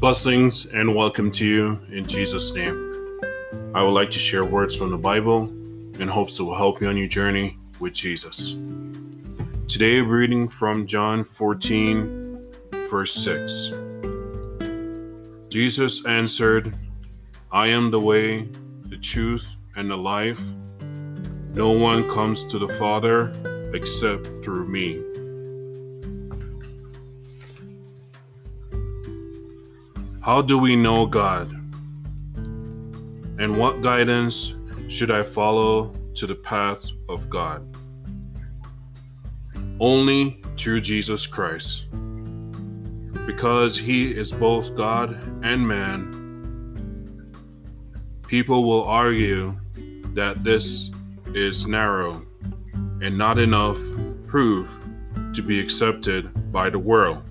Blessings and welcome to you in Jesus' name. I would like to share words from the Bible in hopes it will help you on your journey with Jesus. Today, we're reading from John 14, verse 6. Jesus answered, I am the way, the truth, and the life. No one comes to the Father except through me. How do we know God? And what guidance should I follow to the path of God? Only through Jesus Christ. Because he is both God and man, people will argue that this is narrow and not enough proof to be accepted by the world.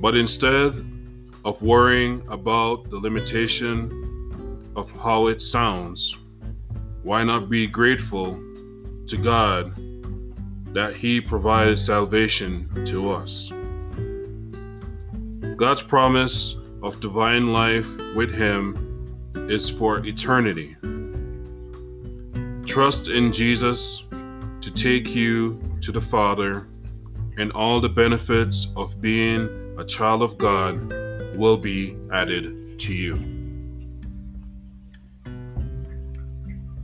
But instead of worrying about the limitation of how it sounds, why not be grateful to God that He provided salvation to us? God's promise of divine life with Him is for eternity. Trust in Jesus to take you to the Father and all the benefits of being a child of God will be added to you.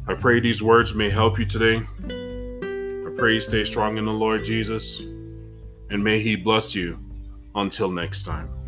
I pray these words may help you today. I pray you stay strong in the Lord Jesus, and may He bless you until next time.